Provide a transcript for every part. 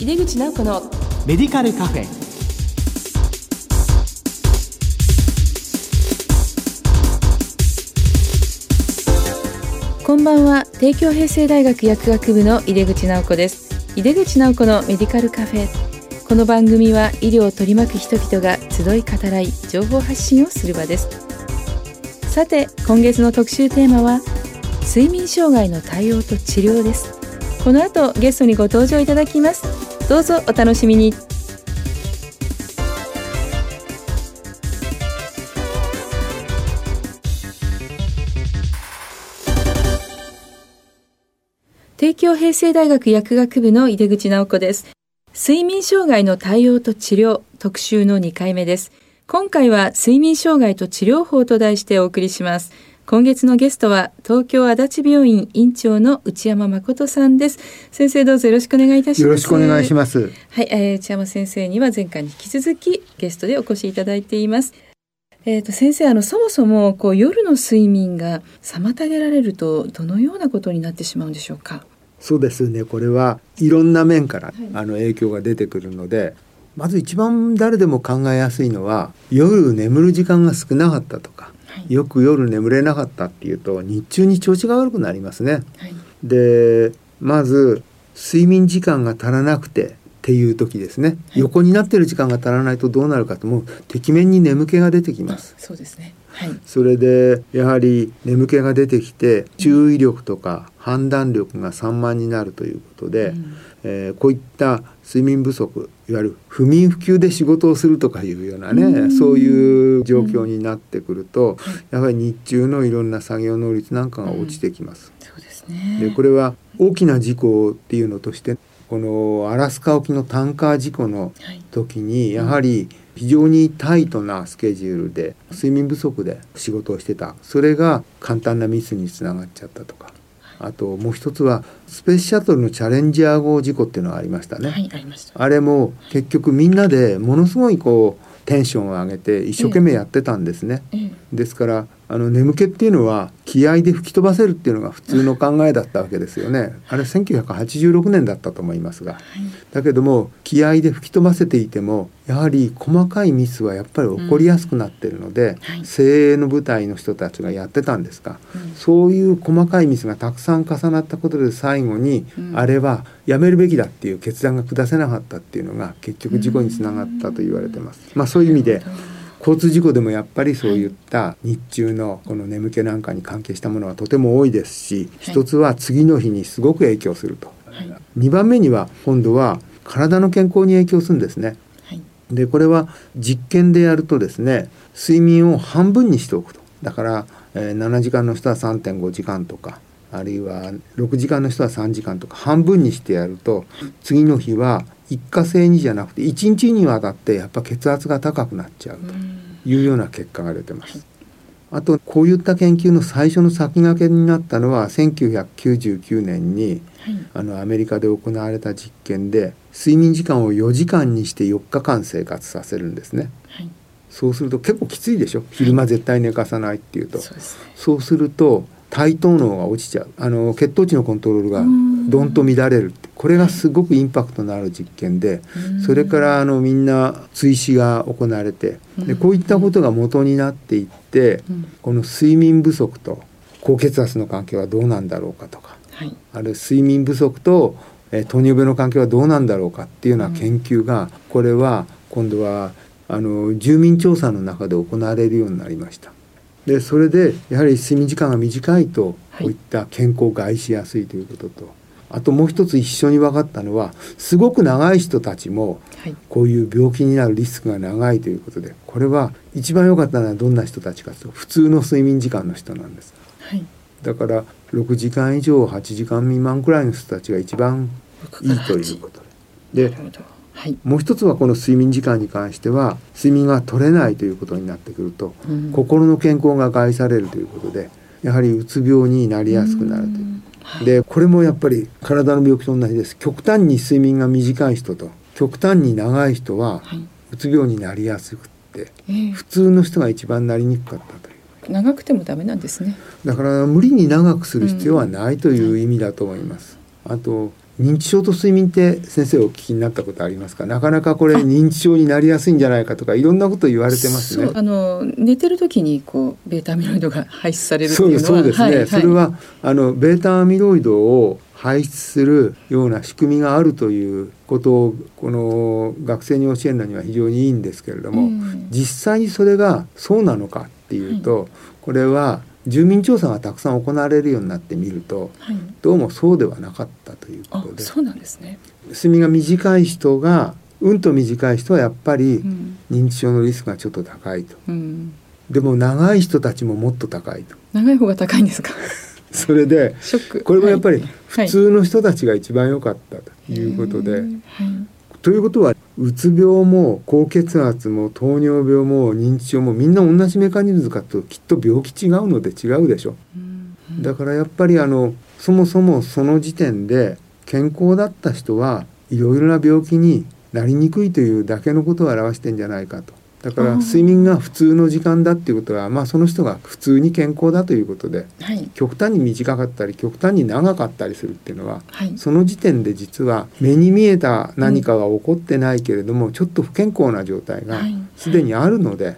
井出口直子のメディカルカフェ。こんばんは。帝京平成大学薬学部の井出口直子です。井出口直子のメディカルカフェ。この番組は医療を取り巻く人々が集い語らい情報発信をする場です。さて今月の特集テーマは睡眠障害の対応と治療です。この後ゲストにご登場いただきますどうぞお楽しみに。帝京平成大学薬学部の井出口直子です。睡眠障害の対応と治療特集の2回目です。今回は睡眠障害と治療法と題してお送りします。今月のゲストは東京足立病院院長の内山誠さんです。先生どうぞよろしくお願いいたします。よろしくお願いします。はい、えー、内山先生には前回に引き続きゲストでお越しいただいています。えーと、先生あのそもそもこう夜の睡眠が妨げられるとどのようなことになってしまうんでしょうか？そうですね。これはいろんな面から、はい、あの影響が出てくるのでまず一番誰でも考えやすいのは夜眠る時間が少なかったとかよく夜眠れなかったっていうと日中に調子が悪くなりますね。はい、でまず睡眠時間が足らなくてっていう時ですね、はい、横になってる時間が足らないとどうなるかともう。てきめんに眠気が出てきます。そうですね。はい、それでやはり眠気が出てきて注意力とか判断力が散漫になるということで、うん、えー、こういった睡眠不足いわゆる不眠不休で仕事をするとかいうようなね、うそういう状況になってくると、やはり日中のいろんな作業能率なんかが落ちてきます。そうですね、でこれは大きな事故っていうのとしてこのアラスカ沖のタンカー事故の時にやはり非常にタイトなスケジュールで睡眠不足で仕事をしてた。それが簡単なミスにつながっちゃったとかあともう一つはスペースシャトルのチャレンジャー号事故っていうのがありましたね。はい、ありましたあれも結局みんなでものすごいこうテンションを上げて一生懸命やってたんですね。ええ、ですからあの眠気っていうのは気合で吹き飛ばせるっていうのが普通の考えだったわけですよね。あれ1986年だったと思いますが、はい、だけども気合で吹き飛ばせていてもやはり細かいミスはやっぱり起こりやすくなってるので、うんはい、精鋭の部隊の人たちがやってたんですが、うん、そういう細かいミスがたくさん重なったことで最後に、うん、あれはやめるべきだっていう決断が下せなかったっていうのが結局事故につながったと言われてます。まあ、そういう意味で交通事故でもやっぱりそういった日中のこの眠気なんかに関係したものはとても多いですし、一つは次の日にすごく影響すると、はい、2番目には今度は体の健康に影響するんですね。でこれは実験でやるとですね睡眠を半分にしておくと。だから、えー、7時間の人は3.5時間とかあるいは6時間の人は3時間とか半分にしてやると次の日は一過性にじゃなくて1日にわたってやっぱ血圧が高くなっちゃうというような結果が出てます。あとこういった研究の最初の先駆けになったのは1999年に、はい、あのアメリカで行われた実験で睡眠時間を4時間にして4日間生活させるんですね。はい、そうすると結構きついでしょ？昼間絶対寝かさないっていうと、はい、そうすると対等脳が落ちちゃう。あの血糖値のコントロールがどんと乱れるこれがすごくインパクトのある実験でそれからあのみんな追試が行われてでこういったことが元になっていってこの睡眠不足と高血圧の関係はどうなんだろうかとか、はい、ある睡眠不足とえ糖尿病の関係はどうなんだろうかっていうような研究がこれは今度はあの住民調査の中で行われるようになりました。でそれでやはり睡眠時間が短いとこういった健康を害しやすいということと、はい、あともう一つ一緒に分かったのはすごく長い人たちもこういう病気になるリスクが長いということでこれは一番良かったのはどんな人たちかというと普通の睡眠時間の人なんです。はい、だから6時間以上8時間未満くらいの人たちが一番いいということで。ではい、もう一つはこの睡眠時間に関しては睡眠が取れないということになってくると、うん、心の健康が害されるということでやはりうつ病になりやすくなるという。はい、でこれもやっぱり体の病気と同じです。極端に睡眠が短い人と極端に長い人はうつ病になりやすくって、えー、普通の人が一番なりにくかったという。長くてもダメなんですね。だから無理に長くする必要はないという意味だと思います、うん、あと認知症と睡眠って先生お聞きになったことありますか？なかなかこれ認知症になりやすいんじゃないかとかいろんなこと言われてますね。あの寝てる時にこうベータアミロイドが排出されるっていうのはそうですね、はいはい、それはあのベータアミロイドを排出するような仕組みがあるということをこの学生に教えるのには非常にいいんですけれども、うん、実際にそれがそうなのかっていうと、はい、これは住民調査がたくさん行われるようになってみると、はい、どうもそうではなかったということで。そうなんですね。睡眠が短い人がうんと短い人はやっぱり認知症のリスクがちょっと高いと、うん、でも長い人たちももっと高いと。長い方が高いんですか？それでこれもやっぱり普通の人たちが一番良かったということで。はいはい。ということはうつ病も高血圧も糖尿病も認知症もみんな同じメカニズムかときっと病気違うので違うでしょ。だからやっぱりあのそもそもその時点で健康だった人はいろいろな病気になりにくいというだけのことを表してんじゃないかと。だから睡眠が普通の時間だっていうことは、まあ、その人が普通に健康だということで、はい、極端に短かったり極端に長かったりするっていうのは、はい、その時点で実は目に見えた何かが起こってないけれども、うん、ちょっと不健康な状態がすでにあるので、はい、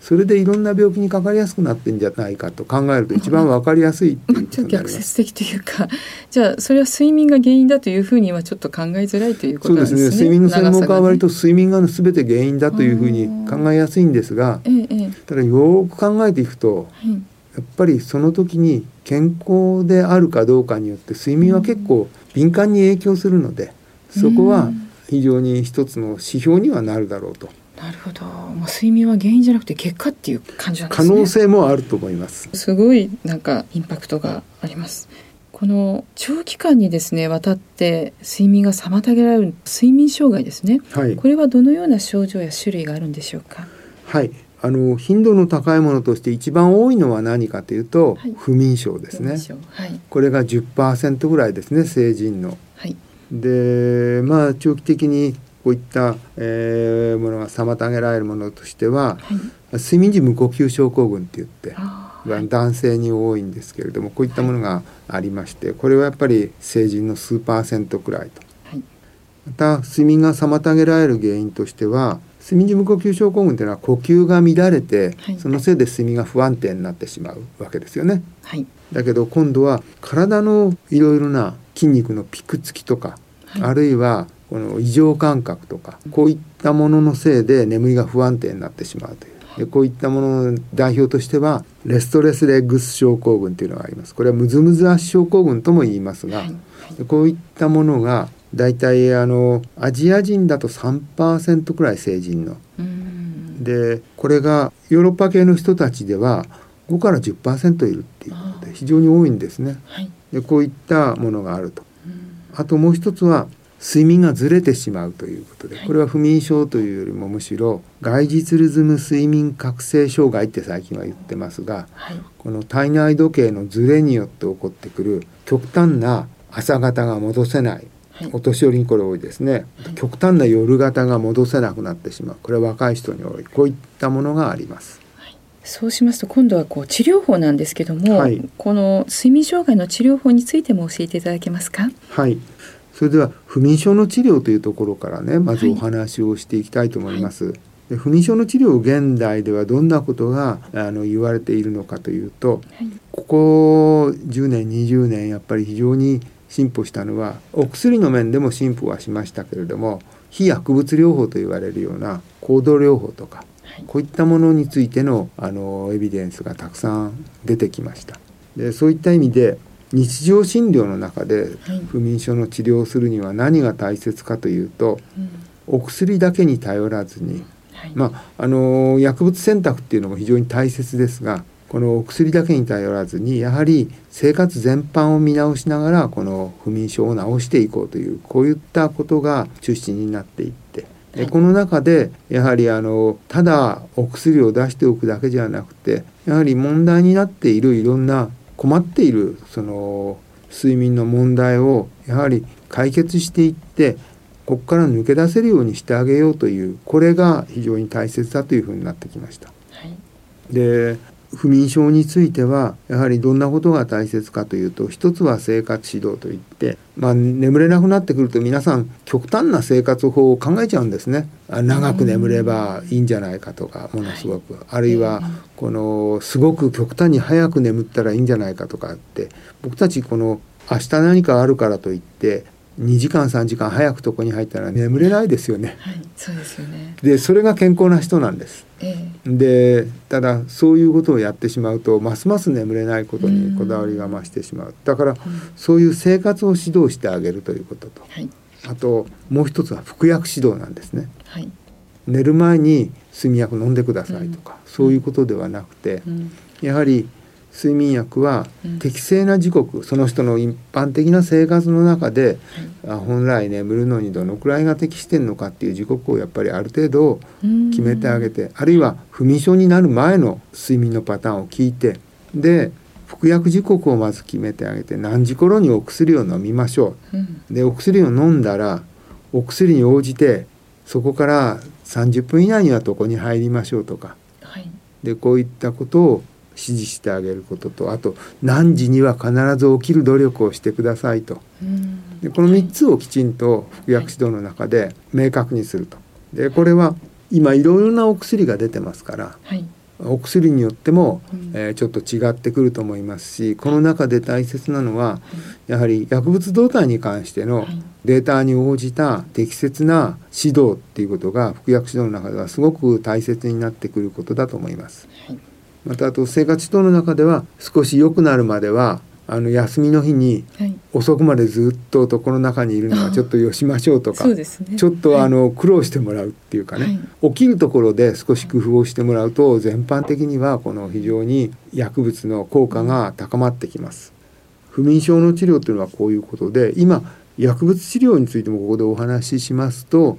それでいろんな病気にかかりやすくなってんじゃないかと考えると一番わかりやすいっていうことに逆説的というかじゃあそれは睡眠が原因だというふうにはちょっと考えづらいということですね。そうです。ね睡眠の専門家は割と睡眠が全て原因だというふうに考えやすいんですが、ええ、ただよく考えていくと、はい、やっぱりその時に健康であるかどうかによって睡眠は結構敏感に影響するのでそこは非常に一つの指標にはなるだろうと。なるほど。もう睡眠は原因じゃなくて結果っていう感じなんですね。可能性もあると思います。すごいなんかインパクトがあります。この長期間にですね渡って睡眠が妨げられる睡眠障害ですね、はい、これはどのような症状や種類があるんでしょうか？はいあの頻度の高いものとして一番多いのは何かというと、はい、不眠症ですね、はい、これが10%ぐらいですね成人の。はい、でまあ長期的にこういった、えー、ものが妨げられるものとしては、はい、睡眠時無呼吸症候群って言って。男性に多いんですけれどもこういったものがありましてこれはやっぱり成人の数パーセントくらいと。また睡眠が妨げられる原因としては睡眠時無呼吸症候群というのは呼吸が乱れて、はい、そのせいで睡眠が不安定になってしまうわけですよね。はい、だけど今度は体のいろいろな筋肉のピクつきとか、はい、あるいはこの異常感覚とかこういったもののせいで眠りが不安定になってしまうという。でこういったものの代表としてはレストレスレッグス症候群というのがありますこれはムズムズ足症候群とも言いますが、こういったものが大体あのアジア人だと3%くらい成人の。でこれがヨーロッパ系の人たちでは5から10%いるっていうことで非常に多いんですね。はい、でこういったものがあると。あともう一つは睡眠がずれてしまうということでこれは不眠症というよりもむしろ外実リズム睡眠覚醒障害って最近は言ってますが、はい、この体内時計のずれによって起こってくる極端な朝方が戻せないお年寄りにこれ多いですね、極端な夜型が戻せなくなってしまう。これは若い人に多い。こういったものがあります。そうしますと今度はこう治療法なんですけども、はい、この睡眠障害の治療法についても教えていただけますか？はい。それでは不眠症の治療というところからねまずお話をしていきたいと思います。はいで不眠症の治療現代ではどんなことがあの言われているのかというと、はい、ここ10年20年やっぱり非常に進歩したのはお薬の面でも進歩はしましたけれども非薬物療法と言われるような行動療法とか、はい、こういったものについてのあのエビデンスがたくさん出てきました。でそういった意味で日常診療の中で不眠症の治療をするには何が大切かというと、はい、お薬だけに頼らずに、はい、まああの薬物選択っていうのも非常に大切ですがこのお薬だけに頼らずにやはり生活全般を見直しながらこの不眠症を治していこうというこういったことが中心になっていってでこの中でやはりあのただお薬を出しておくだけじゃなくてやはり問題になっているいろんな困っているその睡眠の問題をやはり解決していってここから抜け出せるようにしてあげようというこれが非常に大切だというふうになってきました。はい、で不眠症についてはやはりどんなことが大切かというと一つは生活指導といって、まあ、眠れなくなってくると皆さん極端な生活法を考えちゃうんですね。長く眠ればいいんじゃないかとかものすごく、はい、あるいはこのすごく極端に早く眠ったらいいんじゃないかとかって僕たちこの明日何かあるからといって2時間3時間早く床に入ったら眠れないですよね。はい、そうですよね。でそれが健康な人なんです。えー、でただそういうことをやってしまうとますます眠れないことにこだわりが増してしまう。だから、そういう生活を指導してあげるということと、はい、あともう一つは服薬指導なんですね。はい、寝る前に睡眠薬飲んでくださいとか、うん、そういうことではなくて、うん、やはり睡眠薬は適正な時刻、うん、その人の一般的な生活の中で、はい、本来眠るのにどのくらいが適してるのかっていう時刻をやっぱりある程度決めてあげてあるいは不眠症になる前の睡眠のパターンを聞いてで服薬時刻をまず決めてあげて何時頃にお薬を飲みましょう。うん、でお薬を飲んだらお薬に応じてそこから30分以内には床に入りましょうとか、はい、でこういったことを指示してあげることとあと何時には必ず起きる努力をしてくださいと。でこの3つをきちんと服薬指導の中で明確にすると。でこれは今いろいろなお薬が出てますから、はい、お薬によっても、えー、ちょっと違ってくると思いますしこの中で大切なのは、やはり薬物動態に関してのデータに応じた適切な指導っていうことが服薬指導の中ではすごく大切になってくることだと思います。はいまたあと生活等の中では少し良くなるまではあの休みの日に遅くまでずっと床の中にいるのはちょっとよしましょうとか、ね、ちょっとあの苦労してもらうっていうかね、はい、起きるところで少し工夫をしてもらうと全般的にはこの非常に薬物の効果が高まってきます。不眠症の治療というのはこういうことで今薬物治療についてもここでお話ししますと、は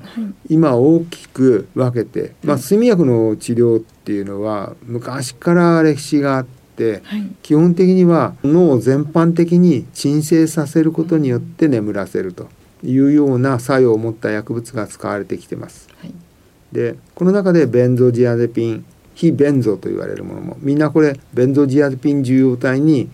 い、今大きく分けて、まあ、睡眠薬の治療っていうのは昔から歴史があって、はい、基本的には脳を全般的に鎮静させることによって眠らせるというような作用を持った薬物が使われてきてます。はい、でこの中でベンゾジアゼピン非ベンゾと言われるものもみんなこれベンゾジアゼピン受容体に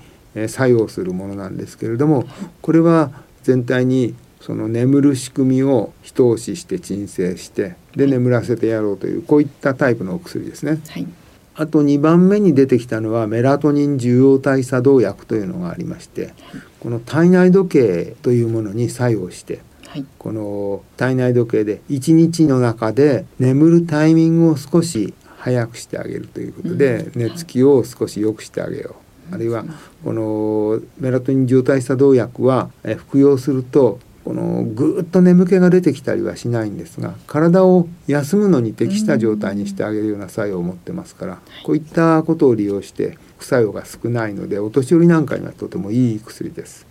作用するものなんですけれどもこれは全体にその眠る仕組みを一押しして鎮静してで眠らせてやろうというこういったタイプのお薬ですね。はい、あと2番目に出てきたのはメラトニン受容体作動薬というのがありましてこの体内時計というものに作用してはい、この体内時計で1日の中で眠るタイミングを少し早くしてあげるということで、寝つきを少し良くしてあげようあるいはこのメラトニン受体作動薬は服用するとこのぐっと眠気が出てきたりはしないんですが体を休むのに適した状態にしてあげるような作用を持ってますからこういったことを利用して副作用が少ないのでお年寄りなんかにはとてもいい薬です。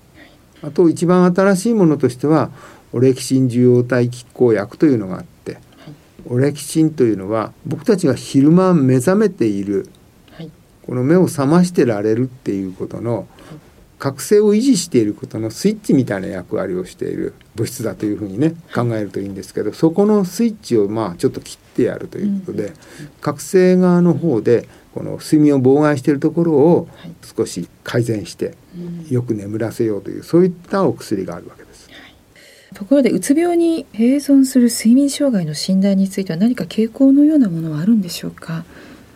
あと一番新しいものとしてはオレキシン受容体拮抗薬というのがあってオレキシンというのは僕たちが昼間目覚めているこの目を覚ましてられるっていうことの覚醒を維持していることのスイッチみたいな役割をしている物質だというふうにね考えるといいんですけどそこのスイッチをまあちょっと切ってやるということで、覚醒側の方でこの睡眠を妨害しているところを少し改善してよく眠らせようというそういったお薬があるわけです。ところでうつ病に併存する睡眠障害の診断については何か傾向のようなものはあるんでしょうか？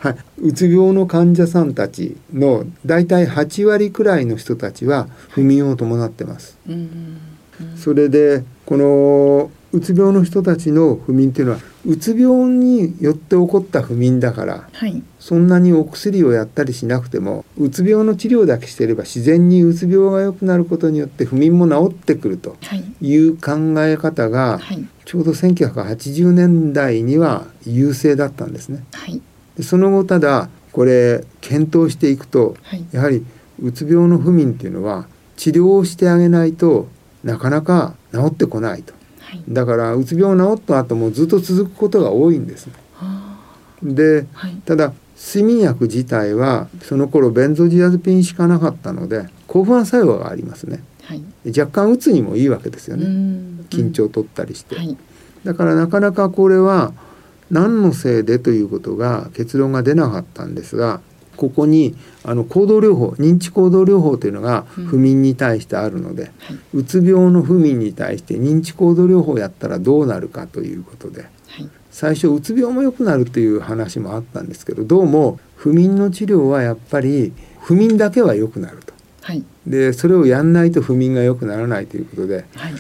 はい、うつ病の患者さんたちの大体8割くらいの人たちは不眠を伴ってます。はいそれでこのうつ病の人たちの不眠っていうのはうつ病によって起こった不眠だから、はい、そんなにお薬をやったりしなくてもうつ病の治療だけしていれば自然にうつ病が良くなることによって不眠も治ってくるとい。う考え方が、はい、ちょうど1980年代には優勢だったんですね。はいその後ただこれ検討していくと、はい、やはりうつ病の不眠っていうのは治療をしてあげないとなかなか治ってこないと、はい、だからうつ病治った後もずっと続くことが多いんです。で、はい、ただ睡眠薬自体はその頃ベンゾジアゼピンしかなかったので興奮作用がありますね、若干うつにもいいわけですよね。緊張を取ったりして、だからなかなかこれは何のせいでということが結論が出なかったんですがここにあの行動療法認知行動療法というのが不眠に対してあるので、うんはい、うつ病の不眠に対して認知行動療法をやったらどうなるかということで、はい、最初うつ病も良くなるという話もあったんですけどどうも不眠の治療はやっぱり不眠だけは良くなると。はい、でそれをやんないと不眠が良くならないということで、はい、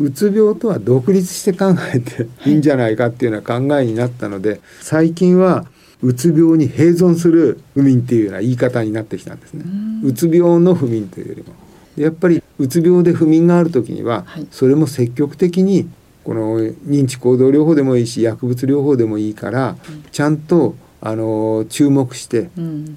うつ病とは独立して考えていいんじゃないかっていうような考えになったので最近はうつ病に併存する不眠っていうような言い方になってきたんですね。うつ病の不眠というよりも。やっぱりうつ病で不眠がある時には、それも積極的にこの認知行動療法でもいいし薬物療法でもいいから、ちゃんとあの注目して、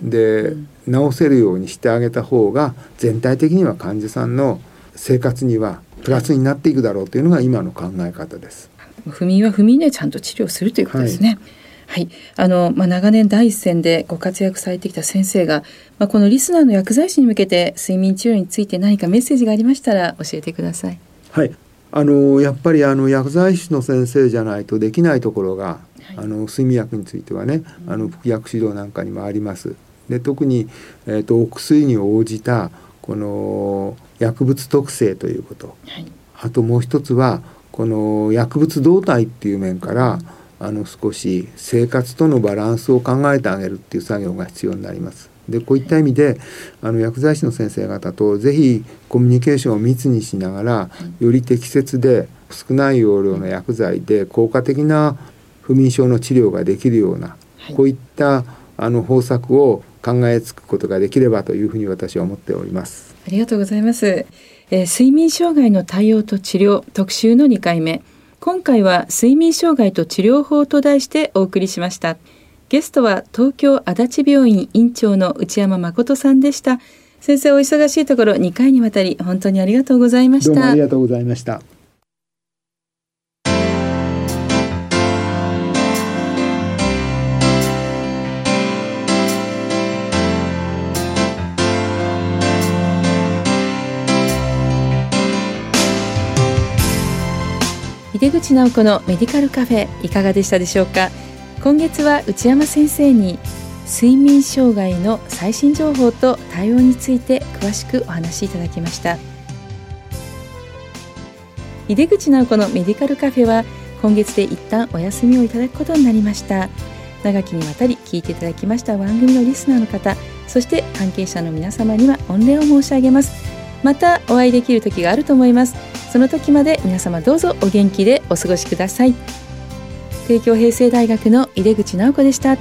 で、治せるようにしてあげた方が全体的には患者さんの生活にはプラスになっていくだろうというのが今の考え方です。不眠は不眠でちゃんと治療するということですね。はい、あのまあ、長年第一線でご活躍されてきた先生が、まあ、このリスナーの薬剤師に向けて睡眠治療について何かメッセージがありましたら教えてください。はい、あのやっぱりあの薬剤師の先生じゃないとできないところが、はい、あの睡眠薬についてはね、あの服薬指導なんかにもあります。で特に、えーとお薬に応じたこの薬物特性ということ、はい、あともう一つはこの薬物動態っていう面から、あの少し生活とのバランスを考えてあげるっていう作業が必要になります。でこういった意味であの薬剤師の先生方とぜひコミュニケーションを密にしながらより適切で少ない容量の薬剤で効果的な不眠症の治療ができるような、こういったあの方策を考えつくことができればというふうに私は思っております。ありがとうございます。えー、睡眠障害の対応と治療特集の2回目。今回は睡眠障害と治療法と題してお送りしました。ゲストは東京足立病院院長の内山誠さんでした。先生お忙しいところ2回にわたり本当にありがとうございました。ありがとうございました。出口直子のメディカルカフェいかがでしたでしょうか？今月は内山先生に睡眠障害の最新情報と対応について詳しくお話しいただきました。井出口直子のメディカルカフェは今月で一旦お休みをいただくことになりました。長きにわたり聞いていただきました番組のリスナーの方そして関係者の皆様には御礼を申し上げます。またお会いできる時があると思います。その時まで皆様どうぞお元気でお過ごしください。帝京平成大学の井出口直子でした。